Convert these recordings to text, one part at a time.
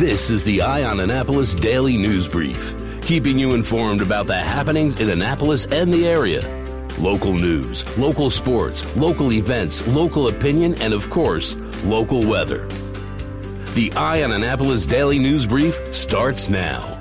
This is the Eye on Annapolis Daily News Brief, keeping you informed about the happenings in Annapolis and the area. Local news, local sports, local events, local opinion, and of course, local weather. The Eye on Annapolis Daily News Brief starts now.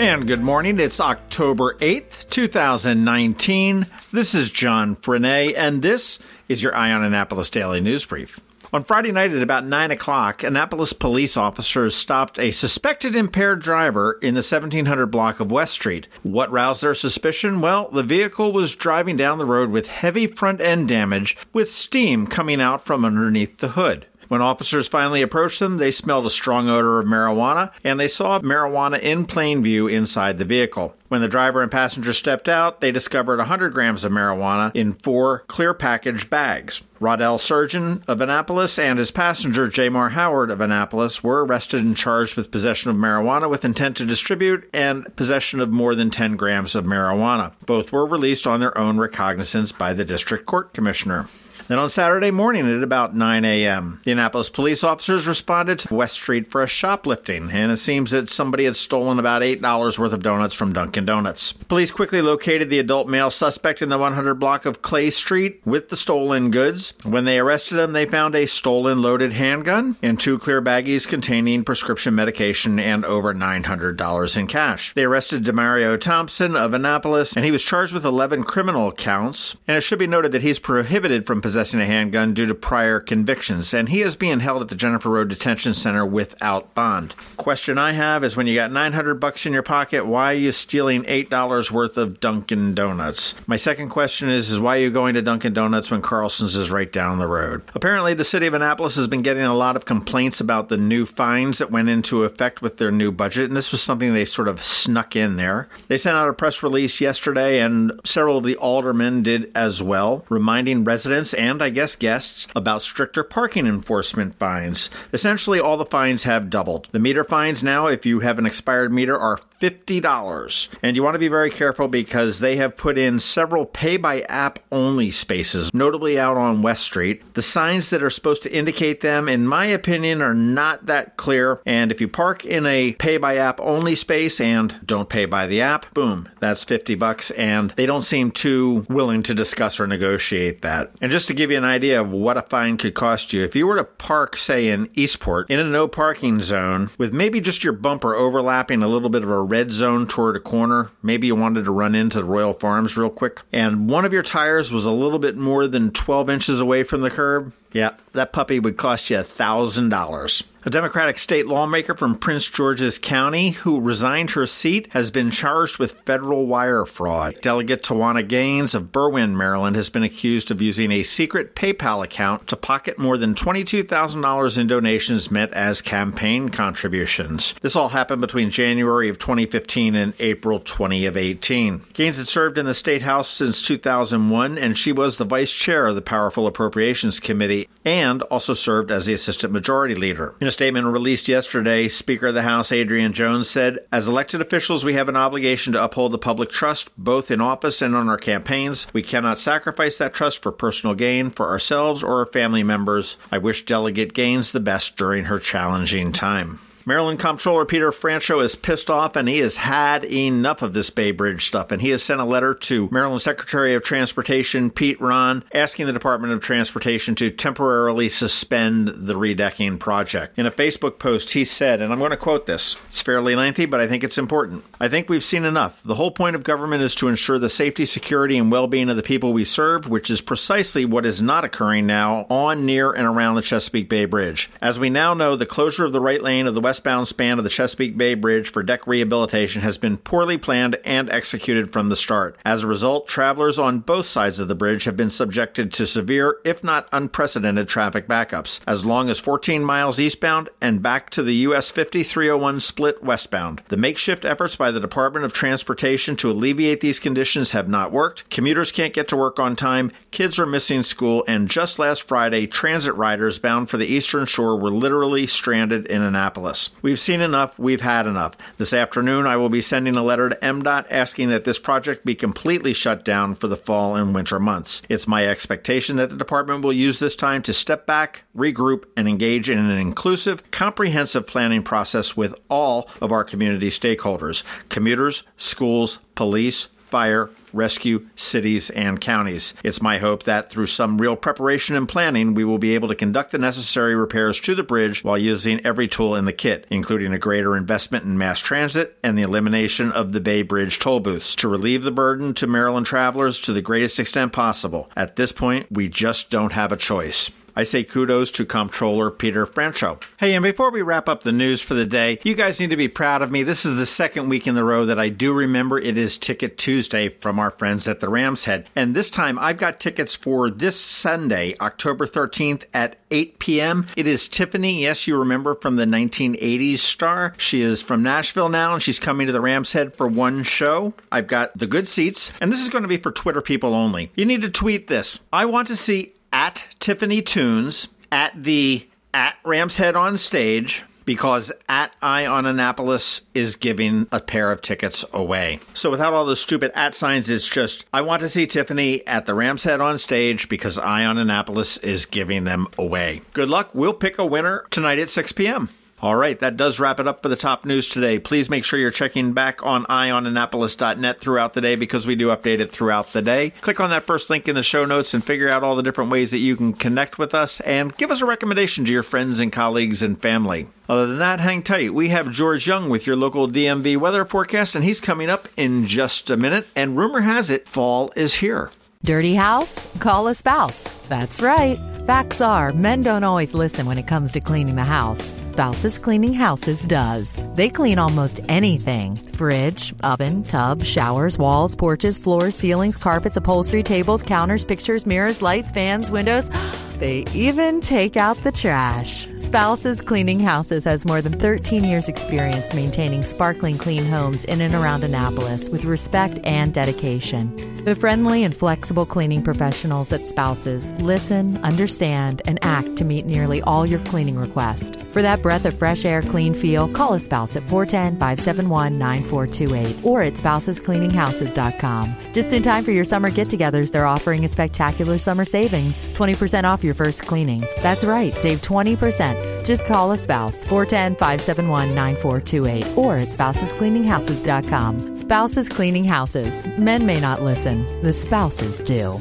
And good morning. It's October 8th, 2019. This is John Frenaye, and this is your Eye on Annapolis Daily News Brief. On Friday night at about 9 o'clock, Annapolis police officers stopped a suspected impaired driver in the 1700 block of West Street. What roused their suspicion? Well, the vehicle was driving down the road with heavy front end damage with steam coming out from underneath the hood. When officers finally approached them, they smelled a strong odor of marijuana and they saw marijuana in plain view inside the vehicle. When the driver and passenger stepped out, they discovered 100 grams of marijuana in four clear package bags. Rodell Surgeon of Annapolis and his passenger Jamar Howard of Annapolis were arrested and charged with possession of marijuana with intent to distribute and possession of more than 10 grams of marijuana. Both were released on their own recognizance by the district court commissioner. Then on Saturday morning at about 9 a.m., the Annapolis police officers responded to West Street for a shoplifting, and it seems that somebody had stolen about $8 worth of donuts from Dunkin' Donuts. Police quickly located the adult male suspect in the 100 block of Clay Street with the stolen goods. When they arrested him, they found a stolen loaded handgun and two clear baggies containing prescription medication and over $900 in cash. They arrested Demario Thompson of Annapolis, and he was charged with 11 criminal counts. And it should be noted that he's prohibited from possessing a handgun due to prior convictions, and he is being held at the Jennifer Road Detention Center without bond. Question I have is when you got 900 bucks in your pocket, why are you stealing $8 worth of Dunkin' Donuts? My second question is, is why are you going to Dunkin' Donuts when Carlson's is right down the road? Apparently, the city of Annapolis has been getting a lot of complaints about the new fines that went into effect with their new budget, and this was something they sort of snuck in there. They sent out a press release yesterday, and several of the aldermen did as well, reminding residents and I guess guests about stricter parking enforcement fines. Essentially, all the fines have doubled. The meter fines now, if you have an expired meter, are $50. And you want to be very careful because they have put in several pay by app only spaces, notably out on West Street. The signs that are supposed to indicate them, in my opinion, are not that clear. And if you park in a pay by app only space and don't pay by the app, boom, that's 50 bucks. And they don't seem too willing to discuss or negotiate that. And just to give you an idea of what a fine could cost you, if you were to park, say, in Eastport in a no parking zone with maybe just your bumper overlapping a little bit of a red zone toward a corner. Maybe you wanted to run into the Royal Farms real quick, and one of your tires was a little bit more than 12 inches away from the curb. Yeah, that puppy would cost you $1,000. A Democratic state lawmaker from Prince George's County who resigned her seat has been charged with federal wire fraud. Delegate Tawanna Gaines of Berwyn, Maryland, has been accused of using a secret PayPal account to pocket more than $22,000 in donations meant as campaign contributions. This all happened between January of 2015 and April 2018. Gaines had served in the State House since 2001, and she was the vice chair of the Powerful Appropriations Committee and also served as the assistant majority leader. In a statement released yesterday, Speaker of the House Adrienne Jones said, As elected officials, we have an obligation to uphold the public trust, both in office and on our campaigns. We cannot sacrifice that trust for personal gain for ourselves or our family members. I wish Delegate Gaines the best during her challenging time. Maryland Comptroller Peter Franchot is pissed off and he has had enough of this Bay Bridge stuff. And he has sent a letter to Maryland Secretary of Transportation Pete Rahn asking the Department of Transportation to temporarily suspend the redecking project. In a Facebook post, he said, and I'm going to quote this, it's fairly lengthy, but I think it's important. I think we've seen enough. The whole point of government is to ensure the safety, security, and well being of the people we serve, which is precisely what is not occurring now on, near, and around the Chesapeake Bay Bridge. As we now know, the closure of the right lane of the westbound span of the Chesapeake Bay Bridge for deck rehabilitation has been poorly planned and executed from the start. As a result, travelers on both sides of the bridge have been subjected to severe, if not unprecedented, traffic backups, as long as 14 miles eastbound and back to the US 5301 split westbound. The makeshift efforts by the Department of Transportation to alleviate these conditions have not worked. Commuters can't get to work on time, kids are missing school, and just last Friday, transit riders bound for the Eastern Shore were literally stranded in Annapolis. We've seen enough, we've had enough. This afternoon, I will be sending a letter to MDOT asking that this project be completely shut down for the fall and winter months. It's my expectation that the department will use this time to step back, regroup, and engage in an inclusive, comprehensive planning process with all of our community stakeholders commuters, schools, police, fire, rescue, cities, and counties. It's my hope that through some real preparation and planning, we will be able to conduct the necessary repairs to the bridge while using every tool in the kit, including a greater investment in mass transit and the elimination of the Bay Bridge toll booths to relieve the burden to Maryland travelers to the greatest extent possible. At this point, we just don't have a choice. I say kudos to Comptroller Peter Franchot. Hey, and before we wrap up the news for the day, you guys need to be proud of me. This is the second week in the row that I do remember it is Ticket Tuesday from our friends at the Rams Head. And this time I've got tickets for this Sunday, October 13th at 8 p.m. It is Tiffany. Yes, you remember from the 1980s star. She is from Nashville now and she's coming to the Rams Head for one show. I've got the good seats, and this is going to be for Twitter people only. You need to tweet this. I want to see at Tiffany Tunes, at the at Rams Head on stage, because at Eye on Annapolis is giving a pair of tickets away. So without all the stupid at signs, it's just I want to see Tiffany at the Rams Head on stage because Eye on Annapolis is giving them away. Good luck. We'll pick a winner tonight at 6 p.m. All right, that does wrap it up for the top news today. Please make sure you're checking back on eyeonannapolis.net throughout the day because we do update it throughout the day. Click on that first link in the show notes and figure out all the different ways that you can connect with us and give us a recommendation to your friends and colleagues and family. Other than that, hang tight. We have George Young with your local DMV weather forecast, and he's coming up in just a minute. And rumor has it, fall is here. Dirty house? Call a spouse. That's right. Facts are, men don't always listen when it comes to cleaning the house. Spouses Cleaning Houses does. They clean almost anything fridge, oven, tub, showers, walls, porches, floors, ceilings, carpets, upholstery, tables, counters, pictures, mirrors, lights, fans, windows. They even take out the trash. Spouses Cleaning Houses has more than 13 years' experience maintaining sparkling clean homes in and around Annapolis with respect and dedication. The friendly and flexible cleaning professionals at Spouses listen, understand, and act to meet nearly all your cleaning requests. For that breath of fresh air, clean feel, call a spouse at 410 571 9428 or at spousescleaninghouses.com. Just in time for your summer get togethers, they're offering a spectacular summer savings 20% off your first cleaning. That's right, save 20%. Just call a spouse 410 571 9428 or at spousescleaninghouses.com. Spouses Cleaning Houses. Men may not listen, the spouses do.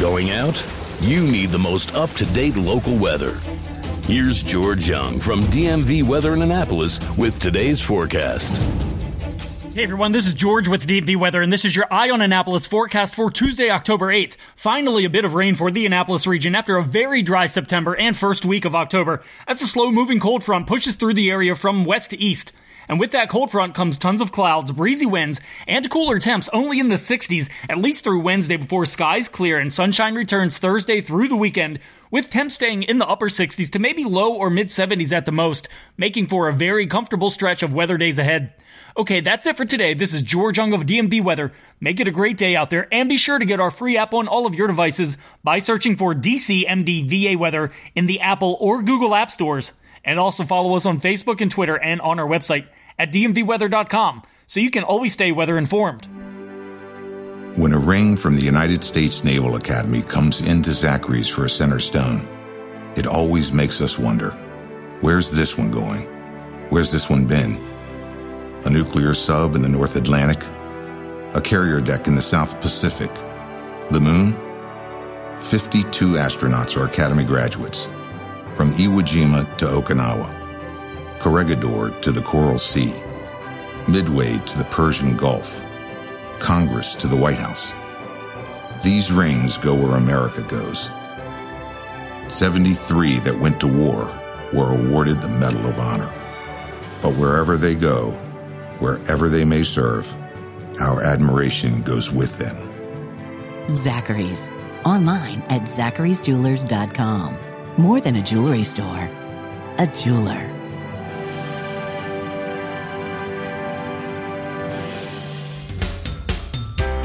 Going out? You need the most up to date local weather. Here's George Young from DMV Weather in Annapolis with today's forecast. Hey everyone, this is George with DMV Weather, and this is your Eye on Annapolis forecast for Tuesday, October 8th. Finally, a bit of rain for the Annapolis region after a very dry September and first week of October, as a slow moving cold front pushes through the area from west to east. And with that cold front comes tons of clouds, breezy winds, and cooler temps only in the 60s, at least through Wednesday before skies clear and sunshine returns Thursday through the weekend, with temps staying in the upper 60s to maybe low or mid 70s at the most, making for a very comfortable stretch of weather days ahead. Okay, that's it for today. This is George Young of DMV Weather. Make it a great day out there, and be sure to get our free app on all of your devices by searching for DCMDVA Weather in the Apple or Google App Stores. And also follow us on Facebook and Twitter and on our website at dmvweather.com so you can always stay weather informed. When a ring from the United States Naval Academy comes into Zachary's for a center stone, it always makes us wonder where's this one going? Where's this one been? A nuclear sub in the North Atlantic? A carrier deck in the South Pacific? The moon? 52 astronauts are Academy graduates from Iwo Jima to Okinawa, Corregidor to the Coral Sea, Midway to the Persian Gulf, Congress to the White House. These rings go where America goes. 73 that went to war were awarded the Medal of Honor. But wherever they go, wherever they may serve, our admiration goes with them. Zachary's. Online at zacharysjewelers.com. More than a jewelry store, a jeweler.